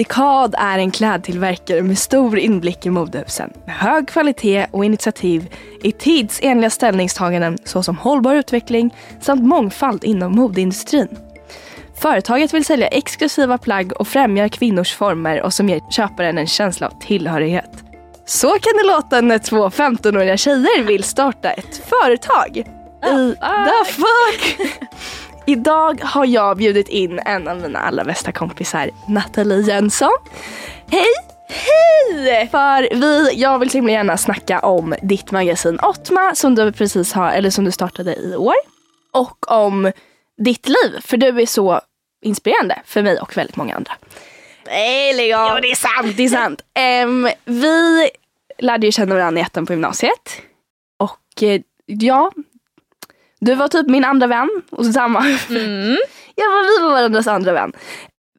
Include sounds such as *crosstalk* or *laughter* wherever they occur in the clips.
Dekad är en klädtillverkare med stor inblick i modehusen. Med hög kvalitet och initiativ i tidsenliga ställningstaganden såsom hållbar utveckling samt mångfald inom modeindustrin. Företaget vill sälja exklusiva plagg och främjar kvinnors former och som ger köparen en känsla av tillhörighet. Så kan det låta när två 15-åriga tjejer vill starta ett företag. I the fuck! *laughs* Idag har jag bjudit in en av mina allra bästa kompisar, Nathalie Jönsson. Hej! Hej! För vi, jag vill så himla gärna snacka om ditt magasin Ottma som du precis har, eller som du startade i år. Och om ditt liv, för du är så inspirerande för mig och väldigt många andra. Nej, lägg av. Ja, det är sant. Det är sant. Em, vi lärde ju känna varandra i ettan på gymnasiet. Och eh, ja, du var typ min andra vän. Och samma. Mm. *laughs* Ja, men vi var varandras andra vän.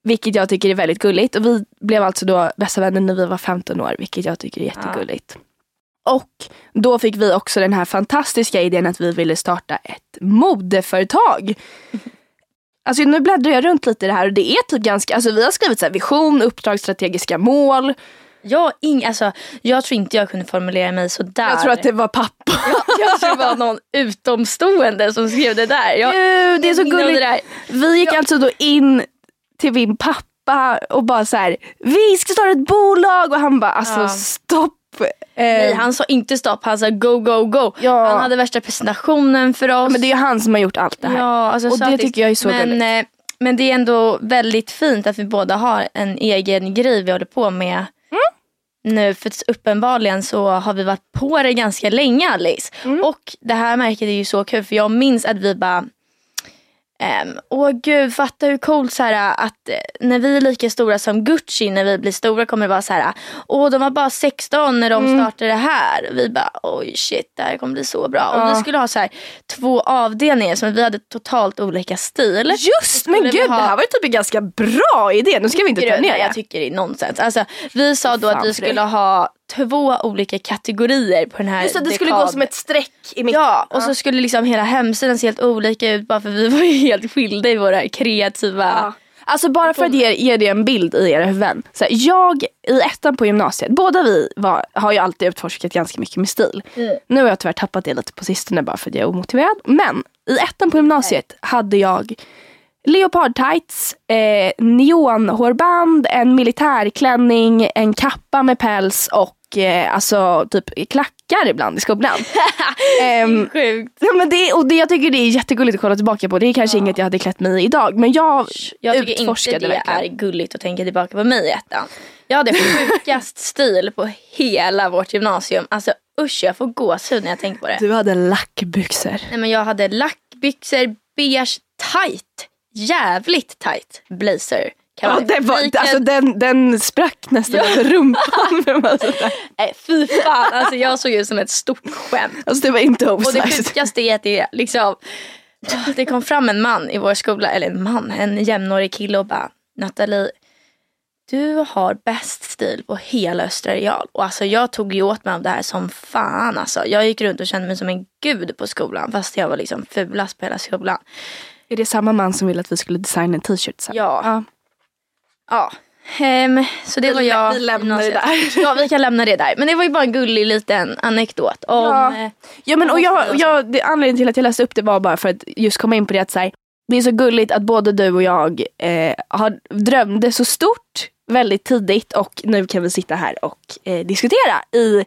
Vilket jag tycker är väldigt gulligt. Och vi blev alltså då bästa vänner när vi var 15 år. Vilket jag tycker är jättegulligt. Och då fick vi också den här fantastiska idén att vi ville starta ett modeföretag. *laughs* Alltså nu bläddrar jag runt lite i det här och det är typ ganska, alltså vi har skrivit så här vision, uppdrag, strategiska mål. Jag, ing, alltså, jag tror inte jag kunde formulera mig så där. Jag tror att det var pappa. *laughs* jag tror det var någon utomstående som skrev det där. Jag, Gud, det är så gulligt. Vi gick Ja. alltså då in till min pappa och bara så här, vi ska starta ett bolag och han bara alltså Ja. stopp. Eh, Nej, han sa inte stopp, han sa go, go, go. Ja. Han hade värsta presentationen för oss. men det är ju han som har gjort allt det här. Ja, alltså Och det tycker jag är så men, gulligt. eh, men det är ändå väldigt fint att vi båda har en egen grej vi håller på med. Nu. För uppenbarligen så har vi varit på det ganska länge Alice. Mm. Och det här märket är ju så kul för jag minns att vi bara ehm, Åh gud, fatta hur coolt så här, att eh, när vi är lika stora som Gucci, när vi blir stora kommer det vara så här. Åh, de var bara 16 när de Mm. startade det här. Vi bara, oj shit, det här kommer bli så bra. Ja. Och vi skulle ha så här två avdelningar som vi hade totalt olika stil. Just men gud ha- det här var ju typ en ganska bra idé. Nu ska vi inte ta ner det. Jag tycker det är nonsens. Alltså, vi sa då Fan att vi skulle ha två olika kategorier på den här Just att det skulle gå som ett streck i mitten. Ja, och så skulle liksom hela hemsidan se helt olika ut bara för vi var ju helt skilda i våra kreativa... Ja. Alltså bara för att ge, ge det en bild i era huvuden. Så här, jag i ettan på gymnasiet, båda vi var, har ju alltid utforskat ganska mycket med stil. Mm. Nu har jag tyvärr tappat det lite på sistone bara för att jag är omotiverad. Men i ettan på gymnasiet hade jag leopardtights, eh, neonhårband, en militärklänning, en kappa med päls och eh, alltså typ klackar ibland i skolan. *laughs* Ehm, Sjukt. Ja, men det, och det, jag tycker det är jättegulligt att kolla tillbaka på. Det är kanske inget jag hade klätt mig i idag. Men jag, Jag tycker inte utforskade det verkligen. är gulligt att tänka tillbaka på mig i ettan. Jag hade sjukast *laughs* stil på hela vårt gymnasium. Alltså usch jag får gåshud när jag tänker på det. Du hade lackbyxor. Nej, men jag hade lackbyxor, beige, tight. Jävligt tight blazer. Ja, det var, alltså, den, den sprack nästan över *laughs* rumpan. Nej, fy fan, alltså, jag såg ut som ett stort skämt. alltså, det var inte Och det sjukaste är att det, liksom, det kom fram en man i vår skola, eller en man, en jämnårig kille och bara Nathalie, du har bäst stil på hela Östra Real. Och alltså jag tog ju åt mig av det här som fan alltså. Jag gick runt och kände mig som en gud på skolan fast jag var liksom fulast på hela skolan. Är det samma man som ville att vi skulle designa en t-shirt? Ja. ja. Ja. Ehm, så det Vi var jag. vi lämnar det där. Ja vi kan lämna det där. Men det var ju bara en gullig liten anekdot om Ja. eh, Ja men och jag, jag, det, anledningen till att jag läste upp det var bara för att just komma in på det att så här, det är så gulligt att både du och jag eh, har, drömde så stort väldigt tidigt och nu kan vi sitta här och eh, diskutera i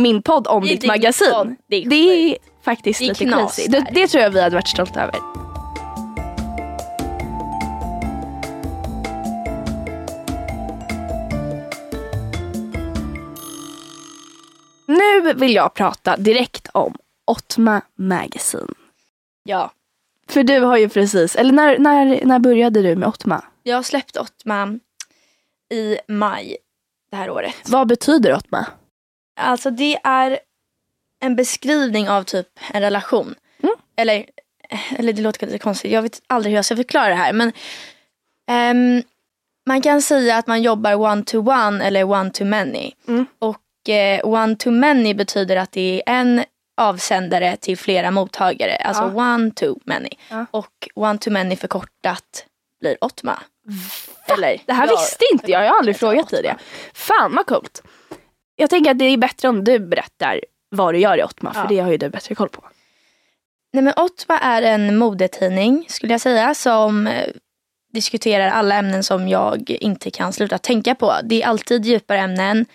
min podd om I ditt magasin. podd. Det är det är faktiskt Det är lite crazy. Det, det tror jag vi hade varit stolta över. Nu vill jag prata direkt om Ottma Magazine. Ja. För du har ju precis, eller när, när, när började du med Ottma? Jag släppte Ottma i maj det här året. Vad betyder Ottma? Alltså det är en beskrivning av typ en relation. Mm. Eller, eller det låter lite konstigt, jag vet aldrig hur jag ska förklara det här. Men ehm, man kan säga att man jobbar one to one eller one to many. Mm. Och one to many betyder att det är en avsändare till flera mottagare. Alltså Ja. one to many. Ja. Och one to many förkortat blir Ottma. Eller, Det här jag- visste inte jag, jag har aldrig frågat det. Fan vad coolt. Jag tänker att det är bättre om du berättar vad du gör i Ottma, för Ja. det har ju du bättre koll på. Nej men Ottma är en modetidning skulle jag säga som eh, diskuterar alla ämnen som jag inte kan sluta tänka på. Det är alltid djupare ämnen,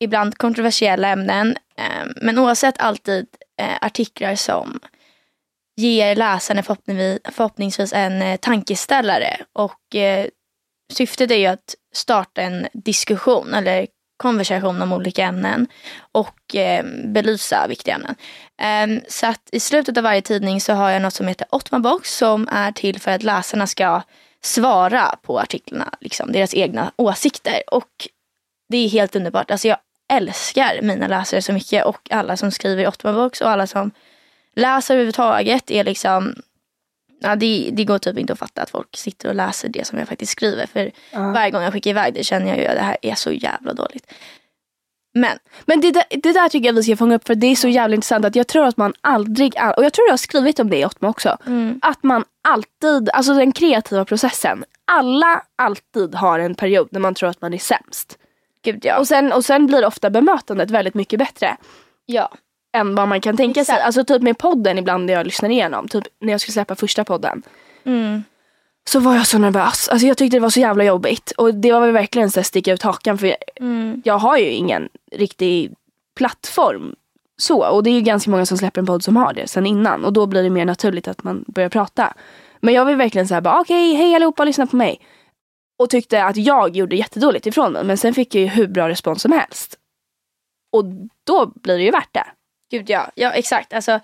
ibland kontroversiella ämnen, eh, men oavsett alltid eh, artiklar som ger läsarna förhoppningsvis, förhoppningsvis en eh, tankeställare. Och eh, syftet är ju att starta en diskussion eller konversation om olika ämnen och eh, belysa viktiga ämnen. Ehm, så att i slutet av varje tidning så har jag något som heter Ottmabox som är till för att läsarna ska svara på artiklarna, liksom deras egna åsikter. Och det är helt underbart. Alltså jag älskar mina läsare så mycket och alla som skriver i Ottmabox och alla som läser överhuvudtaget är liksom Ja, det, det går typ inte att fatta att folk sitter och läser det som jag faktiskt skriver. För varje gång jag skickar iväg det känner jag ju att det här är så jävla dåligt. Men Men det, där- det där tycker jag vi ska fånga upp för det är så jävla intressant att jag tror att man aldrig, all- och jag tror jag har skrivit om det i Ottma också, att man alltid, alltså den kreativa processen, alla alltid har en period när man tror att man är sämst. Gud ja. Och sen, och sen blir ofta bemötandet väldigt mycket bättre ja. än vad man kan tänka sig. Exakt. Alltså typ med podden ibland när jag lyssnar igenom, typ när jag skulle släppa första podden. Mm. Så var jag så nervös. Alltså jag tyckte det var så jävla jobbigt. Och det var väl verkligen så här sticka ut hakan för Mm. jag har ju ingen riktig plattform. Så, och det är ju ganska många som släpper en podd som har det sen innan. Och då blir det mer naturligt att man börjar prata. Men jag vill verkligen säga bara okej, hej allihopa, lyssna på mig. Och tyckte att jag gjorde jättedåligt ifrån mig. Men sen fick jag ju hur bra respons som helst. Och då blir det ju värt det. Gud ja, ja exakt. Alltså,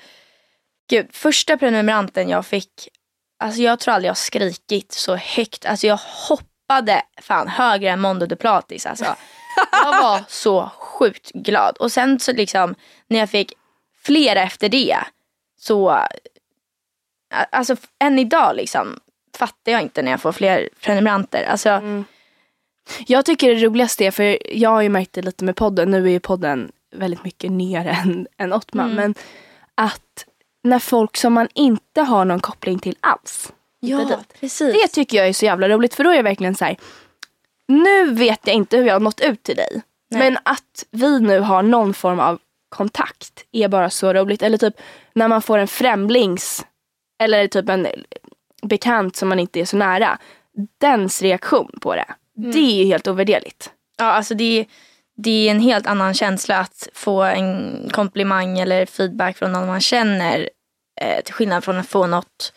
gud, första prenumeranten jag fick, alltså jag tror aldrig jag skrikit så högt. Alltså jag hoppade fan högre än Mondo Duplatis. Alltså. Jag var så sjukt glad. Och sen så liksom när jag fick flera efter det så, alltså än idag liksom fattar jag inte när jag får fler prenumeranter. Alltså, Jag tycker det roligaste är, för jag har ju märkt det lite med podden, nu är ju podden väldigt mycket nyare *laughs* än, än Ottman, Mm. men att när folk som man inte har någon koppling till alls hittar dit. precis. Det tycker jag är så jävla roligt för då är jag verkligen så här. Nu vet jag inte hur jag har nått ut till dig. Nej. Men att vi nu har någon form av kontakt är bara så roligt. Eller typ när man får en främlings eller typ en bekant som man inte är så nära. Dens reaktion på det. Det är ju helt ovärderligt. Ja, alltså det, är- det är en helt annan känsla att få en komplimang eller feedback från någon man känner. Eh, till skillnad från att få något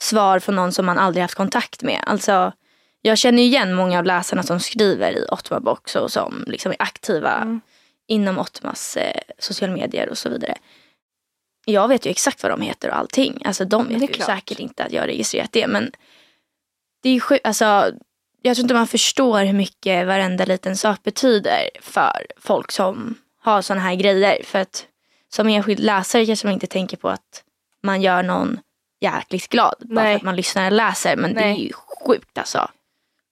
svar från någon som man aldrig haft kontakt med. Alltså, jag känner igen många av läsarna som skriver i Ottma och som liksom är aktiva Mm. inom Ottmas eh, sociala medier och så vidare. Jag vet ju exakt vad de heter och allting. Alltså de vet det är ju klart. säkert inte att jag har registrerat det. Men det är ju sjukt. Alltså, jag tror inte man förstår hur mycket varenda liten sak betyder för folk som har såna här grejer. För att som enskild läsare kanske man inte tänker på att man gör någon jäkligt glad. Bara Nej. för att man lyssnar eller läser. Men det Nej. är ju sjukt alltså.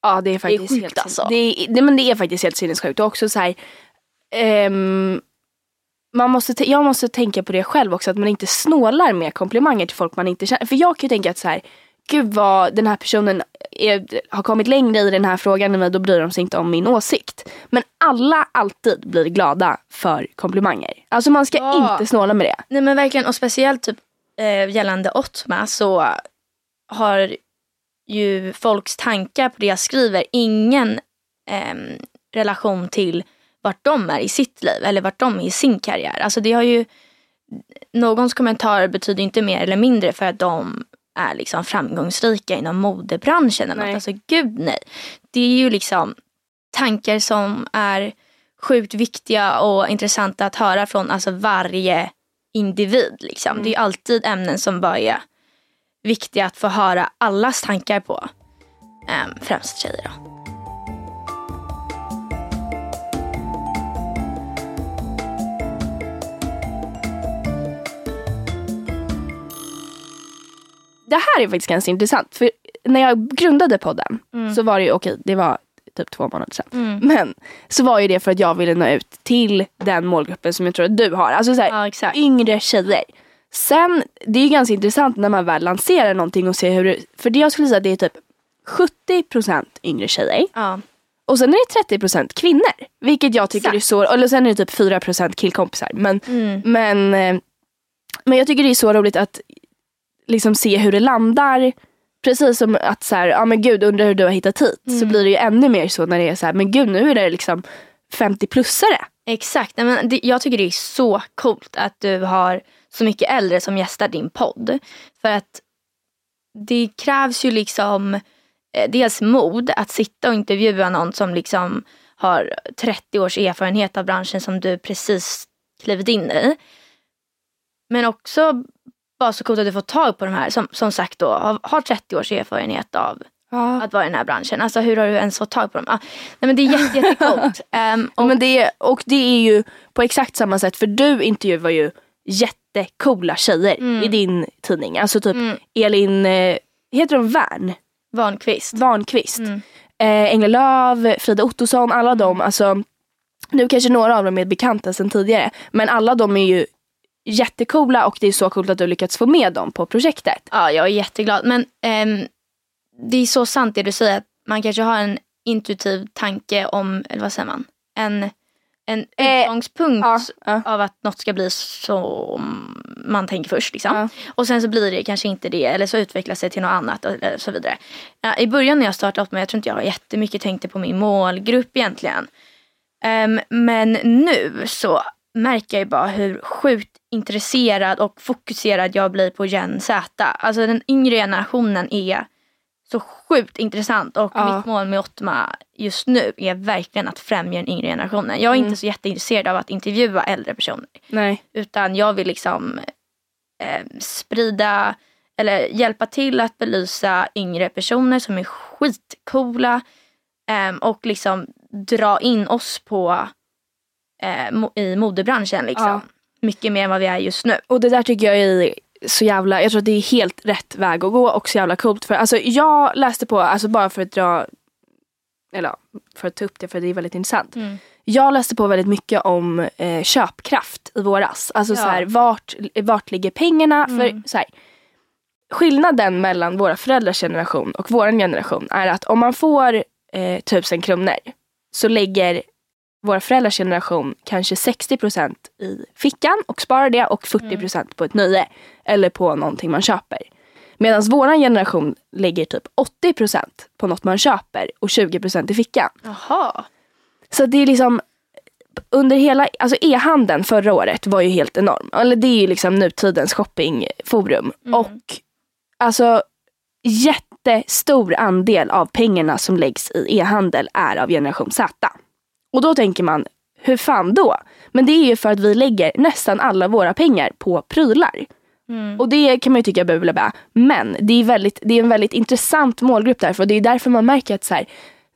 Ja det är faktiskt sjukt, helt alltså. det är, det, men det är faktiskt helt sinnessjukt. Och också så här, ehm, man måste, jag måste tänka på det själv också, att man inte snålar med komplimanger till folk man inte känner. För jag kan ju tänka att så här, gud vad den här personen är, har kommit längre i den här frågan än mig, då bryr de sig inte om min åsikt. Men alla alltid blir glada för komplimanger. Alltså man ska Ja. inte snåla med det. Nej men verkligen och speciellt typ eh, gällande Ottma så har ju folks tankar på det jag skriver ingen ehm, relation till vart de är i sitt liv eller vart de är i sin karriär. Alltså det har ju någons kommentar betyder inte mer eller mindre för att de är liksom framgångsrika inom modebranschen. Eller något. Alltså gud nej. Det är ju liksom tankar som är sjukt viktiga och intressanta att höra från alltså varje individ. Liksom. Det är alltid ämnen som bara är viktiga att få höra allas tankar på. Ehm, främst tjejer då. Det här är faktiskt ganska intressant. För när jag grundade podden Mm. så var det ju, okej det var typ två månader sedan. Men så var ju det för att jag ville nå ut till den målgruppen som jag tror att du har. Alltså så här, Ja yngre tjejer. Sen, det är ju ganska intressant när man väl lanserar någonting och ser hur det, för det jag skulle säga det är typ 70% yngre tjejer Ja. och sen är det 30% kvinnor. Vilket jag tycker Exakt. är så, eller sen är det typ 4% killkompisar. Men, Mm. men, eh, men jag tycker det är så roligt att liksom se hur det landar. Precis som att så här, ja men gud undrar hur du har hittat hit. Så Mm. blir det ju ännu mer så när det är så här, men gud nu är det liksom 50-plussare. Exakt. Men det, jag tycker det är så coolt att du har så mycket äldre som gästar din podd. För att det krävs ju liksom eh, dels mod att sitta och intervjua någon som liksom har 30 års erfarenhet av branschen som du precis klivit in i. Men också bara så coolt att du får tag på de här som, som sagt då har, har 30 års erfarenhet av att vara i den här branschen. Alltså hur har du ens fått tag på dem? Ah, nej, men det är jätte, jättecoolt. *laughs* Ja, och, men det är, och det är ju på exakt samma sätt för du intervjuar ju jättecoola tjejer Mm. i din tidning. Alltså typ Mm. Elin, eh, heter de Värn? Vanqvist. Vanqvist. Mm. Eh, Engla Frida Ottosson, alla de. Alltså, nu kanske några av dem är bekanta sedan tidigare. Men alla de är ju jättecoola och det är så coolt att du lyckats få med dem på projektet. Ja, jag är jätteglad. Men ehm, det är så sant det du säger. Att man kanske har en intuitiv tanke om, eller vad säger man? En, en Eh, utgångspunkt ja, ja. av att något ska bli som man tänker först. Liksom. Ja. Och sen så blir det kanske inte det eller så utvecklas det till något annat och eller så vidare. I början när jag startade upp mig, jag tror inte jag jättemycket tänkte på min målgrupp egentligen. Ehm, men nu så märker jag ju bara hur sjukt intresserad och fokuserad jag blir på Gen Z. Alltså den yngre generationen är så sjukt intressant och Ja. mitt mål med Ottma just nu är verkligen att främja den yngre generationen. Jag är Mm. inte så jätteintresserad av att intervjua äldre personer. Nej. Utan jag vill liksom eh, sprida eller hjälpa till att belysa yngre personer som är skitcoola. Eh, och liksom dra in oss på eh, i modebranschen liksom. Ja. Mycket mer än vad vi är just nu. Och det där tycker jag är så jävla, jag tror att det är helt rätt väg att gå och så jävla coolt. För alltså jag läste på, alltså bara för att dra, eller för att ta upp det för det är väldigt intressant. Jag läste på väldigt mycket om eh, köpkraft i våras. Alltså Ja. så här, vart, vart ligger pengarna? Mm. För så här, Skillnaden mellan våra föräldrars generation och vår generation är att om man får eh, tusen kronor så lägger våra föräldrars generation kanske 60% i fickan och sparar det och 40% på ett nöje eller på någonting man köper. Medan vår generation lägger typ 80% på något man köper och 20% i fickan. Jaha. Så det är liksom under hela, alltså e-handeln förra året var ju helt enorm. Eller det är ju liksom nutidens shoppingforum. Och alltså jättestor andel av pengarna som läggs i e-handel är av generation Z. Och då tänker man, hur fan då? Men det är ju för att vi lägger nästan alla våra pengar på prylar. Och det kan man ju tycka bla. Men det är, väldigt, det är en väldigt intressant målgrupp därför och det är därför man märker att så här,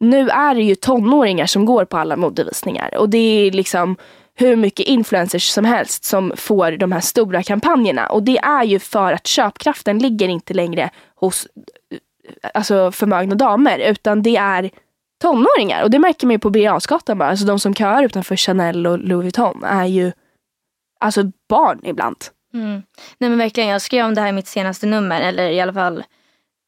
nu är det ju tonåringar som går på alla modevisningar och det är liksom hur mycket influencers som helst som får de här stora kampanjerna och det är ju för att köpkraften ligger inte längre hos alltså förmögna damer utan det är tonåringar och det märker man ju på Birger Jarlsgatan bara. Alltså de som köar utanför Chanel och Louis Vuitton är ju alltså barn ibland. Mm. Nej men verkligen, jag skrev om det här i mitt senaste nummer, eller i alla fall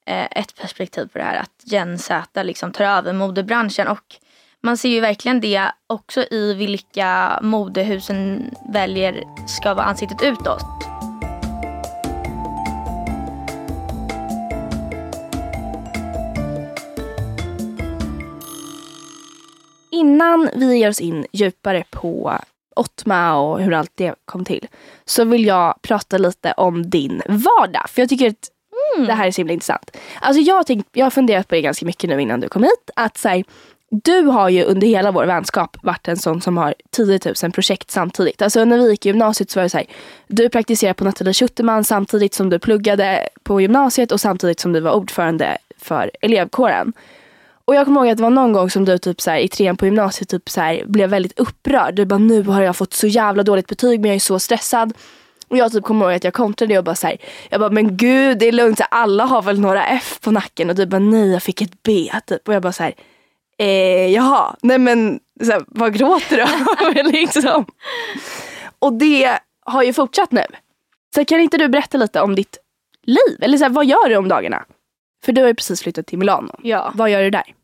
eh, ett perspektiv på det här att Gen Z liksom tar över modebranschen och man ser ju verkligen det också i vilka modehusen väljer ska vara ansiktet utåt. Innan vi ger oss in djupare på Ottma och hur allt det kom till så vill jag prata lite om din vardag. För jag tycker att det här är så himla intressant. Alltså jag, har tänkt, jag har funderat på det ganska mycket nu innan du kom hit. Att så här, du har ju under hela vår vänskap varit en sån som har 10 000 projekt samtidigt. Alltså när vi gick i gymnasiet så var det så här, du praktiserade på Nathalie Schutterman samtidigt som du pluggade på gymnasiet och samtidigt som du var ordförande för elevkåren. Och jag kommer ihåg att det var någon gång som du typ så här, i trean på gymnasiet typ så här, blev väldigt upprörd. Du bara nu har jag fått så jävla dåligt betyg men jag är så stressad. Och jag typ kommer ihåg att jag kontrade och bara så här, jag bara men gud det är lugnt, så alla har väl några F på nacken och du bara nej jag fick ett B typ. Och jag bara så här, eh, jaha, nej men så här, vad gråter du över *laughs* liksom? Och det har ju fortsatt nu. Så kan inte du berätta lite om ditt liv? Eller så här, vad gör du om dagarna? För du har ju precis flyttat till Milano. Ja. Vad gör du där?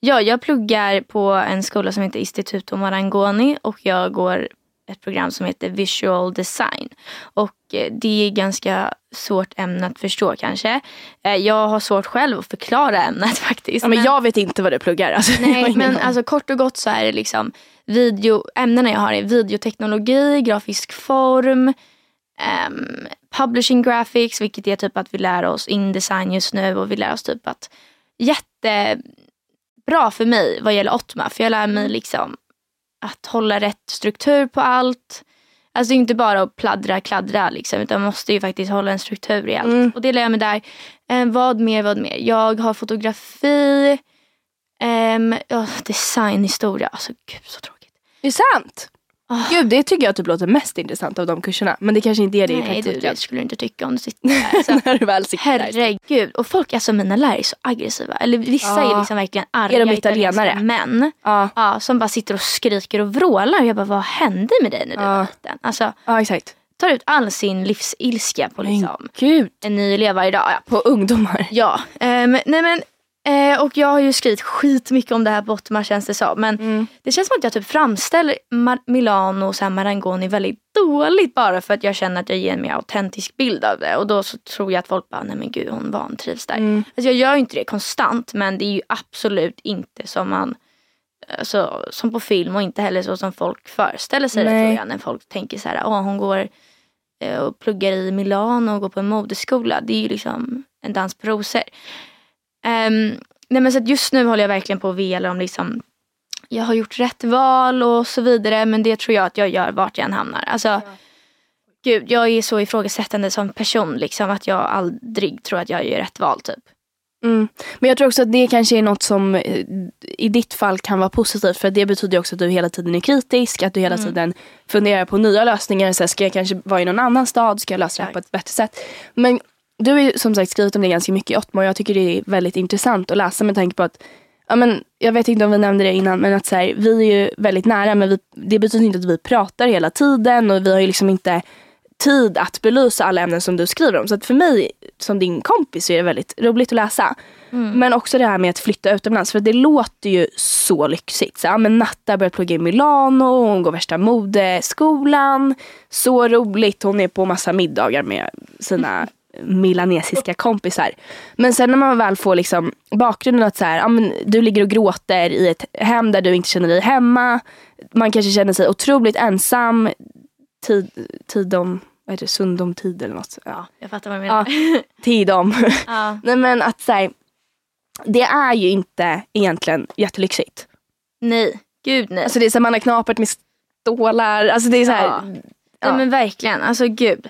Ja, jag pluggar på en skola som heter Istituto Marangoni och jag går ett program som heter Visual Design. Och eh, det är ganska svårt ämne att förstå kanske. Eh, Jag har svårt själv att förklara ämnet *laughs* faktiskt. Ja, men jag vet inte vad du pluggar. Alltså, Nej, men alltså kort och gott så är det liksom video, ämnena jag har är videoteknologi, grafisk form, ehm, publishing graphics, vilket är typ att vi lär oss indesign just nu och vi lär oss typ att jättebra för mig vad gäller Ottma, för jag lär mig liksom att hålla rätt struktur på allt. Alltså inte bara att pladdra, kladdra liksom, utan man måste ju faktiskt hålla en struktur i allt. Mm. Och det lär jag mig där. Eh, vad mer, vad mer? Jag har fotografi, ehm, ja, designhistoria. Alltså gud så tråkigt. Det är sant. Ah. Gud, det tycker jag typ låter mest intressant av de kurserna. Men det kanske inte är det i Nej du, praktiken. det skulle du inte tycka om du sitter *laughs* där. Alltså, När du väl sitter herregud. Och folk, alltså mina lärare är så aggressiva. Eller vissa Ja. är liksom verkligen arga Är de italienare? italienska män. Ja, Ja, som bara sitter och skriker och vrålar. Jag bara, vad hände med dig när du var liten? Alltså, ja exakt. tar ut all sin livsilska på liksom, en ny elev varje dag. Ja. På ungdomar. Ja, ehm, nej men eh, och jag har ju skrivit skitmycket om det här på Ottmar känns det som. Men Mm. det känns som att jag typ framställer Mar- Milano och så här Marangoni väldigt dåligt bara för att jag känner att jag ger en mer autentisk bild av det. Och då så tror jag att folk bara, nej men gud hon vantrivs där. Mm. Alltså jag gör ju inte det konstant men det är ju absolut inte som man alltså, som på film och inte heller så som folk föreställer sig det tror jag. När folk tänker så här, åh hon går eh, och pluggar i Milano och går på en modeskola. Det är ju liksom en dans på rosor. Ehm, nej men så just nu håller jag verkligen på att vela om liksom jag har gjort rätt val och så vidare men det tror jag att jag gör vart jag än hamnar. Alltså, Gud, jag är så ifrågasättande som person liksom att jag aldrig tror att jag gör rätt val typ. Mm. Men jag tror också att det kanske är något som eh, i ditt fall kan vara positivt för det betyder också att du hela tiden är kritisk, att du hela tiden funderar på nya lösningar. Så här, ska jag kanske vara i någon annan stad? Ska jag lösa det här på ett bättre sätt? Men du har ju som sagt skrivit om det ganska mycket i Ottmo och jag tycker det är väldigt intressant att läsa med tanke på att Ja, men, jag vet inte om vi nämnde det innan men att så här, vi är ju väldigt nära men vi, det betyder inte att vi pratar hela tiden och vi har ju liksom inte tid att belysa alla ämnen som du skriver om. Så att för mig som din kompis så är det väldigt roligt att läsa. Men också det här med att flytta utomlands. För det låter ju så lyxigt. Så, ja, men Natta börjar plugga i Milano, hon går värsta modeskolan. Så roligt, hon är på massa middagar med sina *laughs* milanesiska kompisar. Men sen när man väl får liksom bakgrunden att så här, ja, men du ligger och gråter i ett hem där du inte känner dig hemma. Man kanske känner sig otroligt ensam. Tid, tid om, vad heter det, sundom tid eller något. Ja. Jag fattar vad du Ja, menar. *laughs* tid om. Ja. Nej men att så här, det är ju inte egentligen jättelyxigt. Nej, gud nej. Alltså det är så här, man har knapert med stålar. Alltså det är så här, Ja. ja. Nej men verkligen, alltså gud.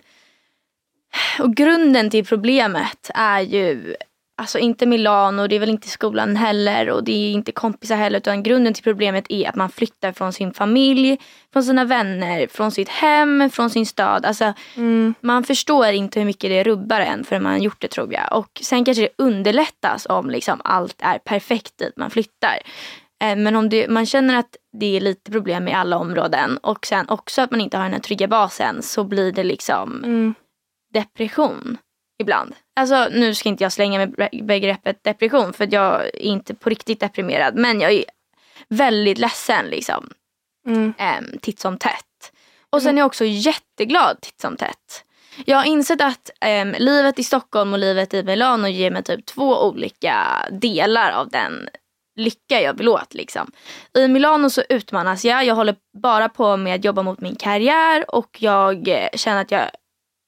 Och grunden till problemet är ju Alltså inte Milano, det är väl inte skolan heller och det är inte kompisar heller utan grunden till problemet är att man flyttar från sin familj, från sina vänner, från sitt hem, från sin stad. Alltså mm, man förstår inte hur mycket det rubbar en förrän man har gjort det tror jag. Och sen kanske det underlättas om liksom allt är perfekt dit man flyttar. Eh, Men om det, man känner att det är lite problem i alla områden och sen också att man inte har den här trygga basen så blir det liksom mm, depression ibland. Alltså nu ska inte jag slänga med be- begreppet depression för jag är inte på riktigt deprimerad men jag är väldigt ledsen liksom mm, um, titt som tätt. Och sen är jag också jätteglad titt som tätt. Jag har insett att em, livet i Stockholm och livet i Milano ger mig typ två olika delar av den lycka jag vill åt. Liksom. I Milano så utmanas jag. Jag håller bara på med att jobba mot min karriär och jag känner att jag,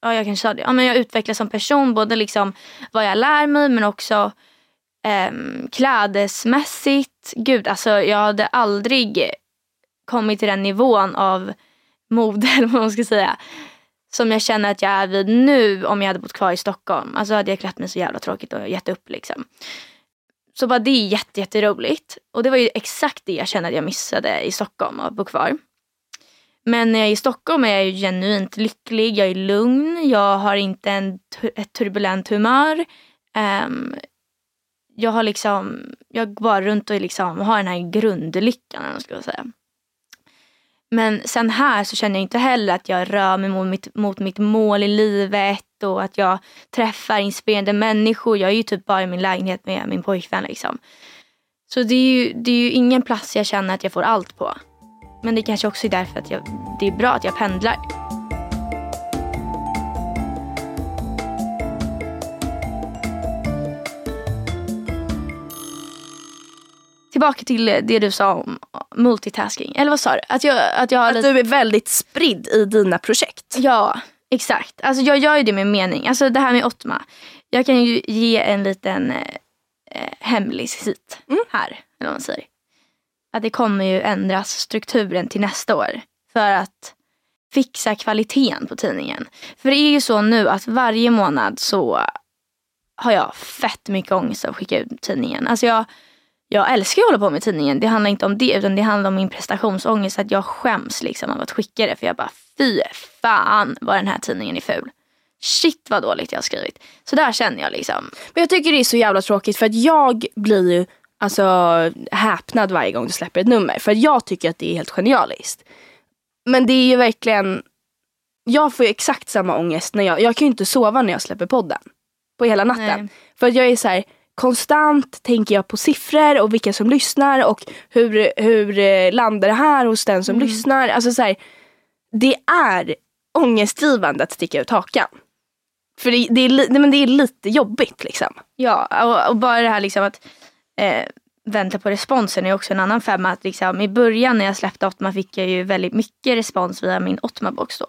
ja, jag kanske sa det, ja, men jag utvecklas som person. Både liksom vad jag lär mig men också eh, klädesmässigt. Gud, alltså jag hade aldrig kommit till den nivån av mode, *laughs* eller vad man ska säga. Som jag känner att jag är vid nu om jag hade bott kvar i Stockholm. Alltså hade jag klätt mig så jävla tråkigt och gett upp liksom. Så bara det är jätte, jätteroligt. Och det var ju exakt det jag kände att jag missade i Stockholm att bo kvar. Men när jag är i Stockholm är jag ju genuint lycklig, jag är lugn, jag har inte en, ett turbulent humör. Um, jag har liksom, jag går bara runt och liksom har den här grundlyckan eller ska jag säga. Men sen här så känner jag inte heller att jag rör mig mot mitt, mot mitt mål i livet och att jag träffar inspirerande människor. Jag är ju typ bara i min lägenhet med min pojkvän. Liksom. Så det är, ju, det är ju ingen plats jag känner att jag får allt på. Men det kanske också är därför att jag, det är bra att jag pendlar. Tillbaka till det du sa om multitasking. Eller vad sa du? Att jag, att jag har Att lite... du är väldigt spridd i dina projekt. Ja, exakt. Alltså jag gör ju det med mening. Alltså det här med Ottma. Jag kan ju ge en liten eh, eh hemlighet här. Eller vad man säger. Att det kommer ju ändras strukturen till nästa år. För att fixa kvaliteten på tidningen. För det är ju så nu att varje månad så har jag fett mycket ångest att skicka ut tidningen. Alltså jag, jag älskar att hålla på med tidningen. Det handlar inte om det utan det handlar om min prestationsångest. Att jag skäms liksom av att skicka det. För jag bara fy fan vad den här tidningen är ful. Shit vad dåligt jag har skrivit. Så där känner jag liksom. Men jag tycker det är så jävla tråkigt för att jag blir ju alltså, häpnad varje gång du släpper ett nummer. För jag tycker att det är helt genialiskt. Men det är ju verkligen, jag får ju exakt samma ångest när jag, jag kan ju inte sova när jag släpper podden. På hela natten. Nej. För att jag är så här, konstant tänker jag på siffror och vilka som lyssnar och hur, hur eh, landar det här hos den som lyssnar. Alltså så här, det är ångestdrivande att sticka ut hakan. För det, det, är, nej, men det är lite jobbigt liksom. Ja, och, och bara det här liksom att eh, vänta på responsen är också en annan femma. Att liksom, I början när jag släppte Otma fick jag ju väldigt mycket respons via min Otma box då.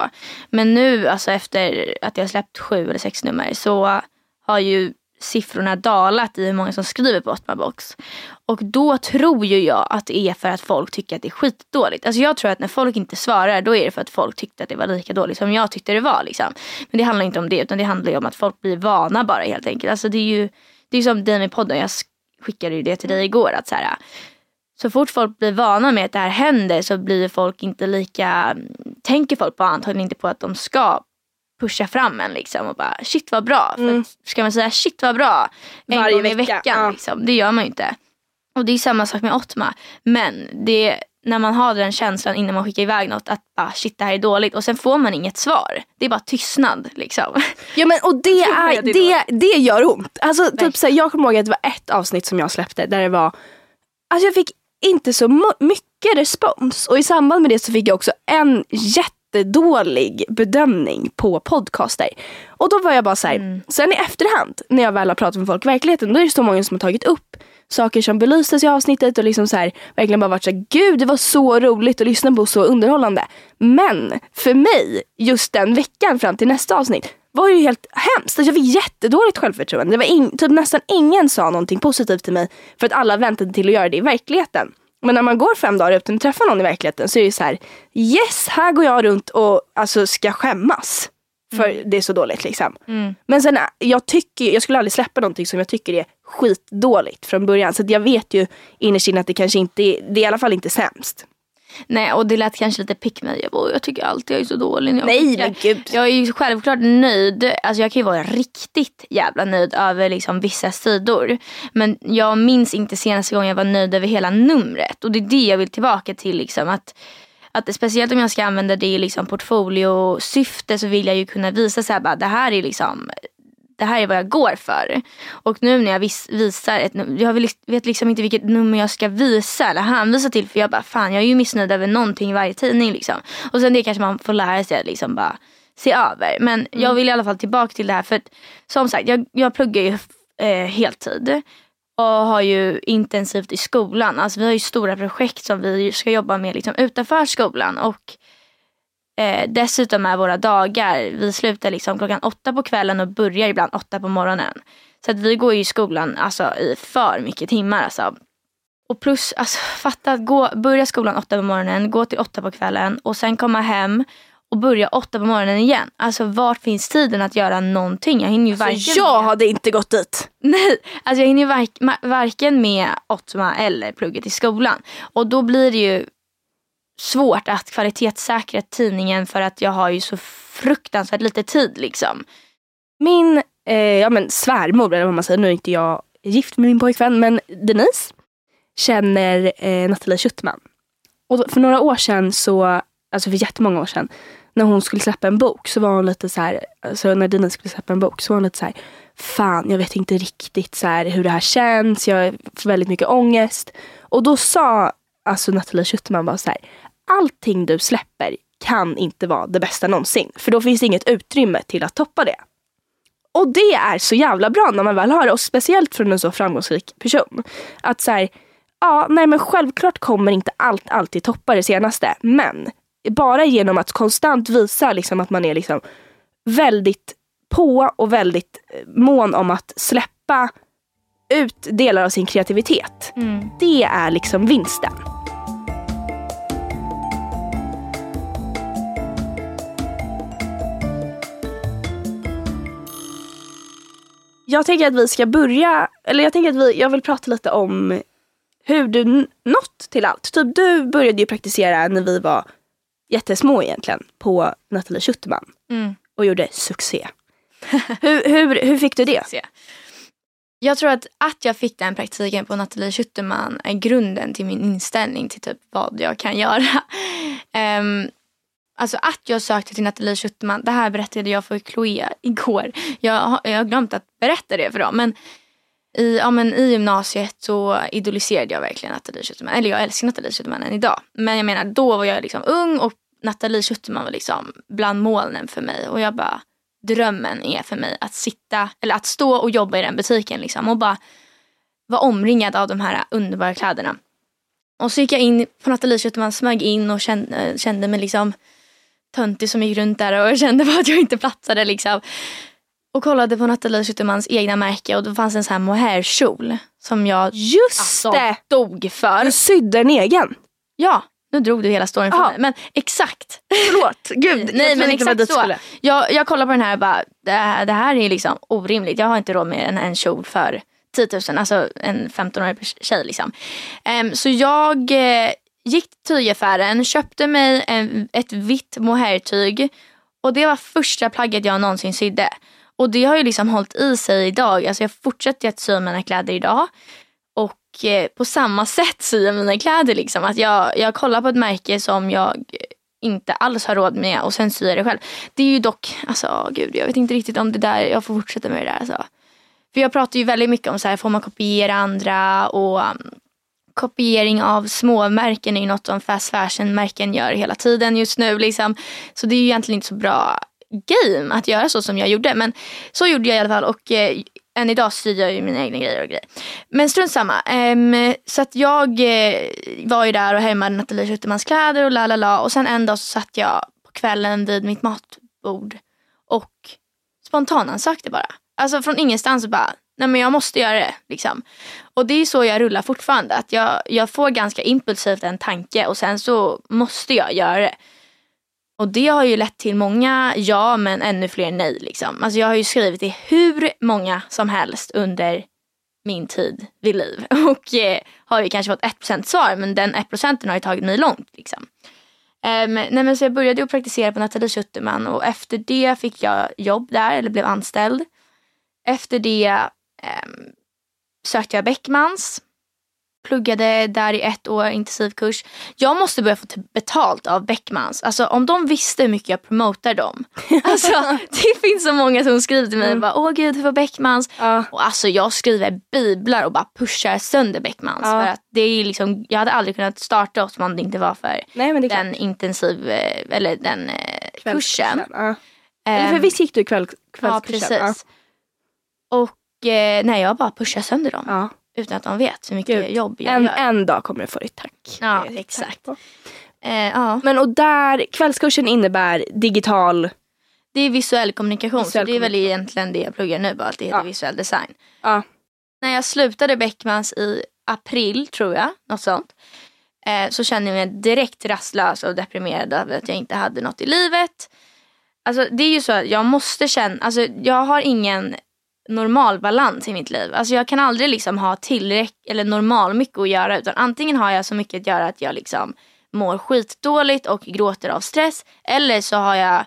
Men nu alltså efter att jag släppt sju eller sex nummer så har ju siffrorna dalat i hur många som skriver på Otma box. Och då tror ju jag att det är för att folk tycker att det är skitdåligt. Alltså jag tror att när folk inte svarar då är det för att folk tyckte att det var lika dåligt som jag tyckte det var. Liksom. Men det handlar inte om det utan det handlar ju om att folk blir vana bara helt enkelt. Alltså det är ju det är som dig med podden. Jag skickade ju det till dig igår. att så här, så fort folk blir vana med att det här händer så blir folk inte lika, tänker folk bara antagligen inte på att de ska pusha fram en liksom och bara shit vad bra. För att, ska man säga shit vad bra en Varje gång i vecka, veckan. ja. Liksom, det gör man ju inte. Och det är samma sak med Ottma. Men det, när man har den känslan innan man skickar iväg något att bara, shit det här är dåligt och sen får man inget svar. Det är bara tystnad liksom. *laughs* Ja men och det, *laughs* är, det det, gör ont. Alltså, typ, så här, jag kommer ihåg att det var ett avsnitt som jag släppte där det var, alltså jag fick inte så mycket respons och i samband med det så fick jag också en jättedålig bedömning på podcaster. Och då var jag bara så här, sen i efterhand när jag väl har pratat med folk i verkligheten då är det så många som har tagit upp saker som belystes i avsnittet och liksom så här, verkligen bara varit så här, gud det var så roligt att lyssna på och så underhållande. Men för mig, just den veckan fram till nästa avsnitt var ju helt hemskt. Alltså, jag fick jättedåligt självförtroende. Det var in, typ nästan ingen sa någonting positivt till mig för att alla väntade till att göra det i verkligheten. Men när man går fem dagar utan att träffa någon i verkligheten så är det så här, yes, här går jag runt och alltså, ska skämmas. För det är så dåligt liksom. Men sen, jag, tycker, jag skulle aldrig släppa någonting som jag tycker är skitdåligt från början. Så jag vet ju innerst inne att det kanske inte är, det är i alla fall inte sämst. Nej och det lät kanske lite pick. Jag, bara, jag tycker alltid jag är så dålig. jag Nej, skickar." men gud. Jag är ju självklart nöjd. Alltså jag kan ju vara riktigt jävla nöjd över liksom vissa sidor. Men jag minns inte senaste gången jag var nöjd över hela numret. Och det är det jag vill tillbaka till. Liksom, att, att speciellt om jag ska använda det i liksom portfoliosyfte så vill jag ju kunna visa så här, bara, det här är liksom det här är vad jag går för. Och nu när jag vis, visar ett nummer, jag vet liksom inte vilket nummer jag ska visa eller hänvisa till för jag bara fan jag är ju missnöjd över någonting i varje tidning liksom. Och sen det kanske man får lära sig att liksom bara se över. Men jag vill i alla fall tillbaka till det här för att som sagt jag, jag pluggar ju eh, heltid och har ju intensivt i skolan. Alltså vi har ju stora projekt som vi ska jobba med liksom utanför skolan och Eh, dessutom är våra dagar, vi slutar liksom klockan åtta på kvällen och börjar ibland åtta på morgonen. Så att vi går ju i skolan alltså, i för mycket timmar. Alltså. Och plus, alltså, *laughs* fatta att gå, börja skolan åtta på morgonen, gå till åtta på kvällen och sen komma hem och börja åtta på morgonen igen. Alltså vart finns tiden att göra någonting? Jag hinner ju varken Så jag hade inte gått dit. *laughs* Nej, alltså jag hinner ju varken med Ottma eller plugget i skolan. Och då blir det ju svårt att kvalitetssäkra tidningen för att jag har ju så fruktansvärt lite tid liksom. Min eh, ja, men svärmor, eller vad man säger, nu är inte jag gift med min pojkvän, men Denise känner eh, Nathalie Schuttman. Och för några år sedan, så, alltså för jättemånga år sedan, när hon skulle släppa en bok så var hon lite så här, alltså när Denise skulle släppa en bok så var hon lite så här, fan jag vet inte riktigt så här, hur det här känns, jag får väldigt mycket ångest. Och då sa alltså Nathalie Schuterman bara så här, allting du släpper kan inte vara det bästa någonsin. För då finns det inget utrymme till att toppa det. Och det är så jävla bra när man väl har det och speciellt från en så framgångsrik person. Att så här, ja nej men självklart kommer inte allt alltid toppa det senaste men bara genom att konstant visa liksom att man är liksom väldigt på och väldigt eh, mån om att släppa ut delar av sin kreativitet. Mm. Det är liksom vinsten. Jag tänker att vi ska börja, eller jag tänker att vi, jag vill prata lite om hur du nått till allt. Typ du började ju praktisera när vi var jättesmå egentligen på Nathalie Schuterman Mm. och gjorde succé. hur, hur, hur fick du det? Jag tror att, att jag fick den praktiken på Nathalie Schuterman är grunden till min inställning till typ vad jag kan göra. um, *laughs* alltså att jag sökte till Nathalie Schuterman, det här berättade jag för Chloé igår. Jag, har- jag har glömt att berätta det för dem. Men i, ja, men i gymnasiet så idoliserade jag verkligen Nathalie Schuterman. Eller jag älskar Nathalie Schuterman än idag. Men jag menar då var jag liksom ung och Nathalie Schuterman var liksom bland molnen för mig. Och jag bara, drömmen är för mig att sitta, eller att stå och jobba i den butiken liksom. Och bara vara omringad av de här underbara kläderna. Och så gick jag in på Nathalie Schuterman, smög in och kände, kände mig liksom töntig som gick runt där och *laughs* kände bara att jag inte platsade liksom. Och kollade på Nathalie Schutermans egna märke och då fanns en sån här mohairkjol som jag Just alltså, det! dog för. Du sydde en egen. Ja, nu drog du hela storyn för Ja. mig. Men exakt. Förlåt, gud. *laughs* Nej, jag men inte exakt så. skulle. Jag, jag kollar på den här och bara, det här, det här är liksom orimligt. Jag har inte råd med en, en kjol för 10 000, alltså en 15-årig tjej liksom. Ehm, så jag eh, gick till tygaffären, köpte mig en, ett vitt mohairtyg och det var första plagget jag någonsin sydde. Och det har ju liksom hållit i sig idag. Alltså jag fortsätter att sy mina kläder idag. Och på samma sätt syr jag mina kläder. Liksom. Att jag, jag kollar på ett märke som jag inte alls har råd med och sen syr jag det själv. Det är ju dock, alltså oh, gud jag vet inte riktigt om det där, jag får fortsätta med det där. Alltså. För jag pratar ju väldigt mycket om så här, får man kopiera andra och um, kopiering av småmärken är ju något som fast fashion-märken gör hela tiden just nu. Liksom. Så det är ju egentligen inte så bra game att göra så som jag gjorde. Men så gjorde jag i alla fall och eh, än idag syr jag ju mina egna grejer och grejer. Men strunt samma. Um, så att jag uh, var ju där och härmade Nathalie Schutermans kläder och la la la. Och sen en dag så satt jag på kvällen vid mitt matbord och spontanansökte bara. Alltså från ingenstans bara, nej men jag måste göra det. Liksom. Och det är så jag rullar fortfarande. Att jag, jag får ganska impulsivt en tanke och sen så måste jag göra det. Och det har ju lett till många ja men ännu fler nej. Liksom. Alltså jag har ju skrivit till hur många som helst under min tid vid liv. *laughs* Och eh, har ju kanske fått 1% svar men den 1% har ju tagit mig långt. Liksom. Um, nej men så jag började ju praktisera på Nathalie Schuterman och efter det fick jag jobb där eller blev anställd. Efter det um, sökte jag Beckmans. Pluggade där i ett år intensivkurs. Jag måste börja få betalt av Beckmans. Alltså om de visste hur mycket jag promotar dem. *laughs* Alltså det finns så många som skriver till mig Mm. bara åh gud hur var Beckmans? Ja. Och alltså jag skriver biblar och bara pushar sönder Beckmans. Ja. För att det är liksom, jag hade aldrig kunnat starta oss om det inte var för Nej är klart. den intensiv, eh, eller den eh, kursen. Ja. Eller för Ehm, visst gick du kväll, Ja kvällskursen? precis. Och eh, nej jag bara pushar sönder dem. Utan att de vet hur mycket Gud. jobb jag En, gör. en dag kommer du få ditt tack. Ja, exakt. tack. Eh, ja. Men och där, kvällskursen innebär digital, Det är visuell kommunikation. Visuell så det är väl egentligen det jag pluggar nu. Bara att det heter Ja. visuell design. ja. När jag slutade Beckmans i april tror jag. Något sånt. Eh, så kände jag mig direkt rastlös och deprimerad över att jag inte hade något i livet. Alltså det är ju så att jag måste känna, alltså jag har ingen normal balans i mitt liv. Alltså jag kan aldrig liksom ha tillräckligt eller normal mycket att göra utan antingen har jag så mycket att göra att jag liksom mår skitdåligt och gråter av stress eller så har jag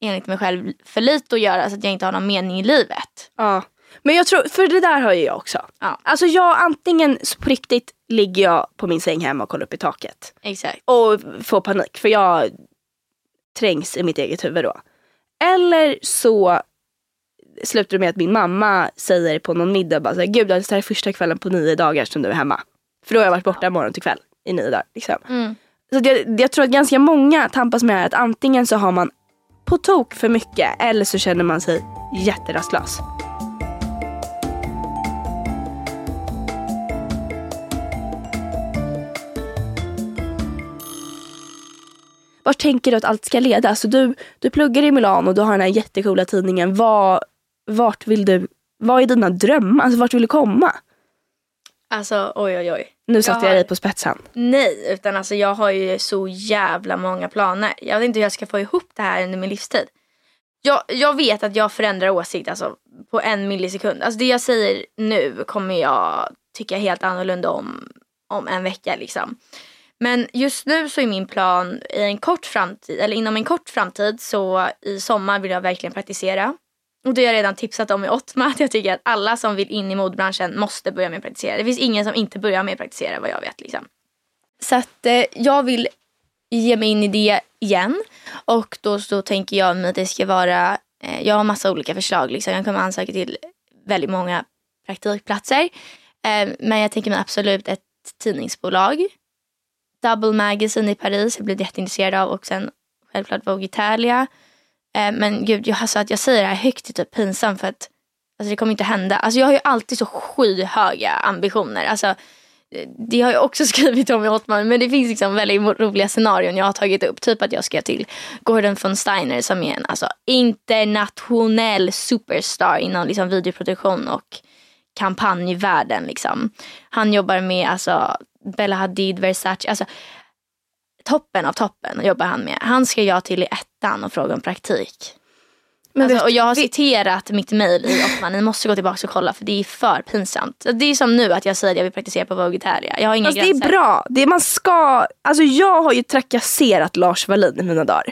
enligt mig själv för lite att göra så att jag inte har någon mening i livet. Ja. Men jag tror, för det där har ju jag också. Ja. Alltså jag antingen på riktigt ligger jag på min säng hemma och kollar upp i taket. Exakt. Och får panik för jag trängs i mitt eget huvud då. Eller så slutar med att min mamma säger på någon middag bara såhär, gud det här är första kvällen på nio dagar som du är hemma. För då har jag varit borta morgon till kväll i nio dagar. Liksom. Mm. Så jag, jag tror att ganska många tampas med det här att antingen så har man på tok för mycket eller så känner man sig jätterastlös. Vart tänker du att allt ska leda? Alltså du, du pluggar i Milano och du har den här jättekola tidningen. Var, vart vill du, vad är dina drömmar? Alltså vart vill du komma? Alltså oj oj oj. Nu satte jag har- dig på spetsen. Nej, utan alltså jag har ju så jävla många planer. Jag vet inte hur jag ska få ihop det här under min livstid. Jag, jag vet att jag förändrar åsikt alltså, på en millisekund. Alltså det jag säger nu kommer jag tycka helt annorlunda om, om en vecka. Liksom. Men just nu så är min plan i en kort framtid, eller inom en kort framtid så i sommar vill jag verkligen praktisera. Och det har jag redan tipsat om i Ottma att jag tycker att alla som vill in i modebranschen måste börja med att praktisera. Det finns ingen som inte börjar med att praktisera vad jag vet. Liksom. Så att eh, jag vill ge mig in i det igen. Och då så tänker jag mig att det ska vara, eh, jag har massa olika förslag. Liksom. Jag kommer ansöka till väldigt många praktikplatser. Eh, men jag tänker mig absolut ett tidningsbolag. Double Magazine i Paris, jag blev jätteintresserad av. Och sen självklart Vogue Italia. Eh, men gud, jag, alltså, att jag säger det här högt är typ pinsamt för att alltså, det kommer inte hända. Alltså, jag har ju alltid så skyhöga ambitioner. Alltså, eh, det har jag också *laughs* skrivit om i Hotman, men det finns liksom väldigt roliga scenarion jag har tagit upp. Typ att jag ska till Gordon von Steiner som är en alltså, internationell superstar inom liksom, videoproduktion och kampanjvärlden. Liksom. Han jobbar med alltså, Bella Hadid, Versace. Alltså, toppen av toppen jobbar han med. Han ska jag till i ettan och fråga om praktik. Alltså, och jag har citerat mitt mail i Ottman. Ni måste gå tillbaka och kolla för det är för pinsamt. Det är som nu att jag säger att jag vill praktisera på Vogue Italia. Jag har inga Alltså det gränser. är bra. Det man ska, alltså jag har ju trakasserat Lars Wallin i mina dagar.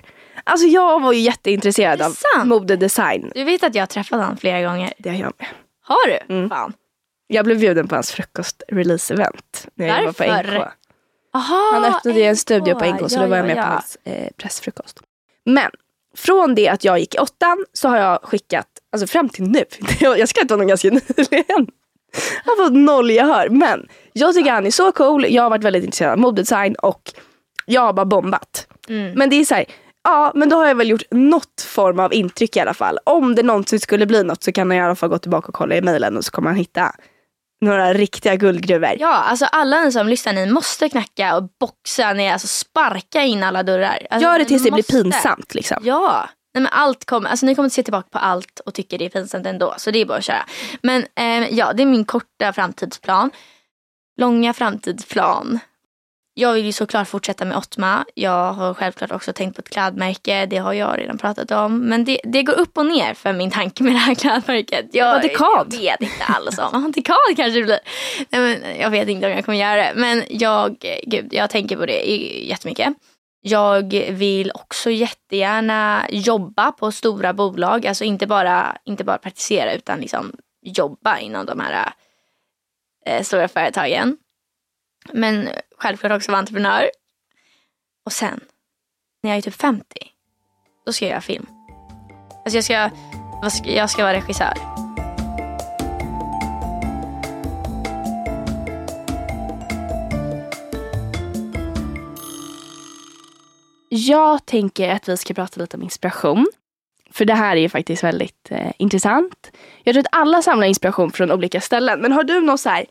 Alltså jag var ju jätteintresserad Det är av modedesign. Du vet att jag har träffat honom flera gånger. Det har jag med. Har du? Mm. Fan. Jag blev bjuden på hans frukost-release-event när jag var på Varför? NK. Aha, Han öppnade ju en studio på NK så ja, då var jag ja, med ja. på hans eh, pressfrukost. Men från det att jag gick i åttan så har jag skickat, alltså fram till nu, *laughs* jag ska inte vara någon ganska *laughs* nyligen. Jag har fått noll gehör. Men jag tycker han är så cool, jag har varit väldigt intresserad av modedesign och jag har bara bombat. Mm. Men det är så här, ja men då har jag väl gjort något form av intryck i alla fall. Om det någonsin skulle bli något så kan jag i alla fall gå tillbaka och kolla i mejlen och så kommer han hitta några riktiga guldgruvor. Ja, alltså alla ni som lyssnar, ni måste knacka och boxa, ni alltså sparka in alla dörrar. Alltså, Gör det tills det blir måste. pinsamt liksom. Ja, nej, men allt kommer, alltså ni kommer att se tillbaka på allt och tycker det är pinsamt ändå. Så det är bara att köra. Men eh, ja, det är min korta framtidsplan. Långa framtidsplan. Jag vill ju såklart fortsätta med Ottma. Jag har självklart också tänkt på ett klädmärke. Det har jag redan pratat om. Men det, det går upp och ner för min tanke med det här klädmärket. Jag, Vad dekad? jag vet inte alls om. Dekad kanske det blir. Nej, men jag vet inte om jag kommer göra det. Men jag, gud, jag tänker på det jättemycket. Jag vill också jättegärna jobba på stora bolag. Alltså inte bara, inte bara praktisera utan liksom jobba inom de här eh, stora företagen. Men självklart också vara entreprenör. Och sen, när jag är typ 50, då ska jag göra film. Alltså jag ska, jag ska vara regissör. Jag tänker att vi ska prata lite om inspiration. För det här är ju faktiskt väldigt eh, intressant. Jag tror att alla samlar inspiration från olika ställen. Men har du någon så här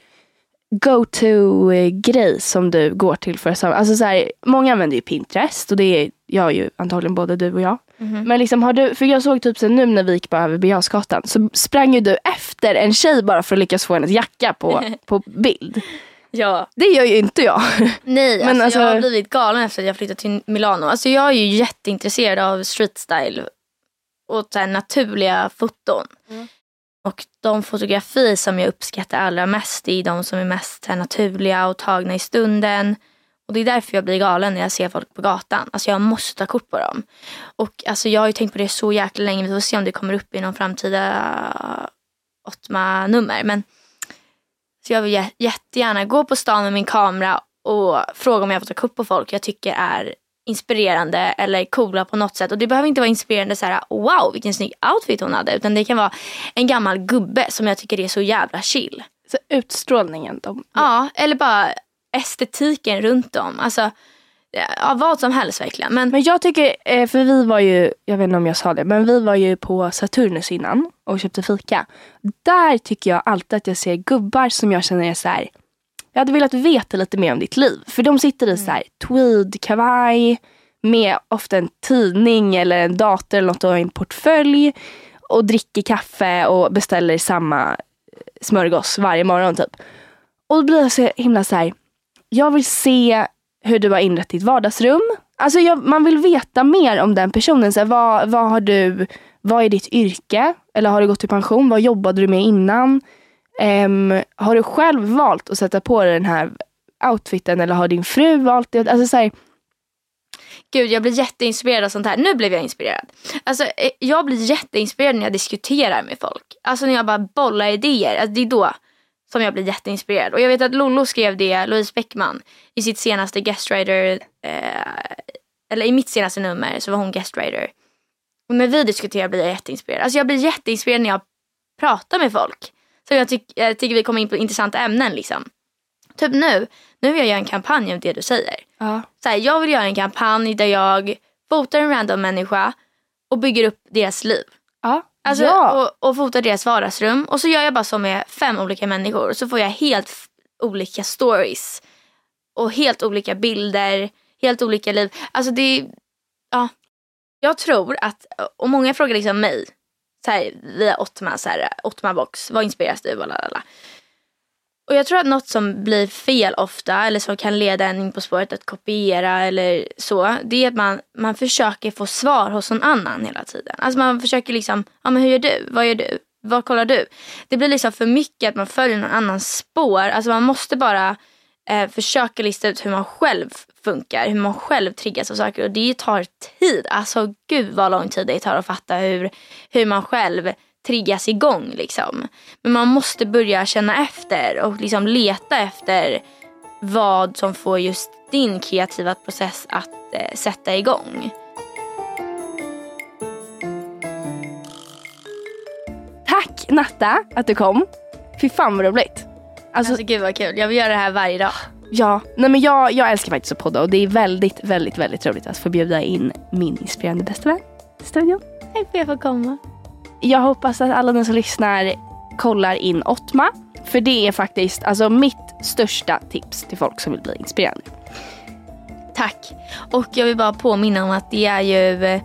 go-to-grej som du går till för att samla? Alltså så här, många använder ju Pinterest och det gör ju antagligen både du och jag. Men liksom har du, för jag såg typ sen nu när vi gick bara över Birger så sprang ju du efter en tjej bara för att lyckas få hennes jacka på, *laughs* på bild. Ja. Det gör ju inte jag. *laughs* Nej, Men alltså, alltså- jag har blivit galen efter att jag flyttat till Milano. Alltså jag är ju jätteintresserad av street style och så naturliga foton. Och de fotografier som jag uppskattar allra mest är de som är mest naturliga och tagna i stunden. Och det är därför jag blir galen när jag ser folk på gatan. Alltså jag måste ta kort på dem. Och alltså jag har ju tänkt på det så jäkla länge. Vi får se om det kommer upp i någon framtida eh, Otma-nummer. Men så jag vill jättegärna gå på stan med min kamera och fråga om jag får ta kort på folk jag tycker är inspirerande eller coola på något sätt. Och det behöver inte vara inspirerande så här, wow vilken snygg outfit hon hade. Utan det kan vara en gammal gubbe som jag tycker är så jävla chill. Så utstrålningen. De... Ja, eller bara estetiken runt om. Alltså, ja, vad som helst verkligen. Men, Men jag tycker, eh, för vi var ju, jag vet inte om jag sa det, men vi var ju på Saturnus innan och köpte fika. Där tycker jag alltid att jag ser gubbar som jag känner är så här. Jag hade velat veta lite mer om ditt liv. För de sitter i så här tweed-kavaj med ofta en tidning eller en dator eller något och en portfölj och dricker kaffe och beställer samma smörgås varje morgon typ. Och då blir jag så himla så här. jag vill se hur du har inrett ditt vardagsrum. Alltså jag, man vill veta mer om den personen. Så här, vad, vad, har du, vad är ditt yrke? Eller har du gått i pension? Vad jobbade du med innan? Um, har du själv valt att sätta på dig den här outfiten eller har din fru valt det? Alltså, så här, Gud, jag blir jätteinspirerad av sånt här. Nu blev jag inspirerad. Alltså, eh, jag blir jätteinspirerad när jag diskuterar med folk. Alltså när jag bara bollar idéer. Alltså, det är då som jag blir jätteinspirerad. Och jag vet att Lollo skrev det, Louise Beckman, i sitt senaste guestwriter, eh, eller i mitt senaste nummer så var hon guestwriter. Och när vi diskuterar blir jag jätteinspirerad. Alltså jag blir jätteinspirerad när jag pratar med folk. Så jag, tyck, jag tycker vi kommer in på intressanta ämnen liksom. Typ nu, nu vill jag göra en kampanj om det du säger. ja. Så här, jag vill göra en kampanj där jag fotar en random människa och bygger upp deras liv. Ja. Alltså, ja. och, och fotar deras vardagsrum. Och så gör jag bara så med fem olika människor. Och så får jag helt olika stories. Och helt olika bilder. Helt olika liv. Alltså det ja. Jag tror att, och många frågar liksom mig. Så här, via Ottma, så här, Ottma box. Vad inspireras du? Lalala. Och jag tror att något som blir fel ofta eller som kan leda en in på spåret att kopiera eller så. Det är att man, man försöker få svar hos någon annan hela tiden. Alltså man försöker liksom, ja men hur gör du? Vad gör du? Vad kollar du? Det blir liksom för mycket att man följer någon annans spår. Alltså man måste bara eh, försöka lista ut hur man själv funkar. Hur man själv triggas av saker. Och det tar tid. Alltså gud vad lång tid det tar att fatta hur, hur man själv triggas igång. Liksom. Men man måste börja känna efter och liksom leta efter vad som får just din kreativa process att eh, sätta igång. Tack Natta att du kom. Fy fan vad roligt. Alltså, Alltså gud vad kul. Jag vill göra det här varje dag. Ja, nej men jag, jag älskar faktiskt att podda och det är väldigt, väldigt, väldigt roligt att få bjuda in min inspirerande bästa vän i studion. Tack för att jag får komma. Jag hoppas att alla ni som lyssnar kollar in Ottma. För det är faktiskt alltså, mitt största tips till folk som vill bli inspirerade. Tack. Och jag vill bara påminna om att det är ju eh,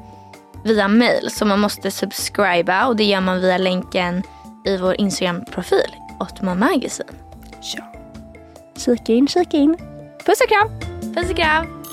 via mail som man måste subscriba och det gör man via länken i vår Instagram-profil, Ottma Magazine. Ja. Kika in, kika in. Puss och kram! Puss och kram!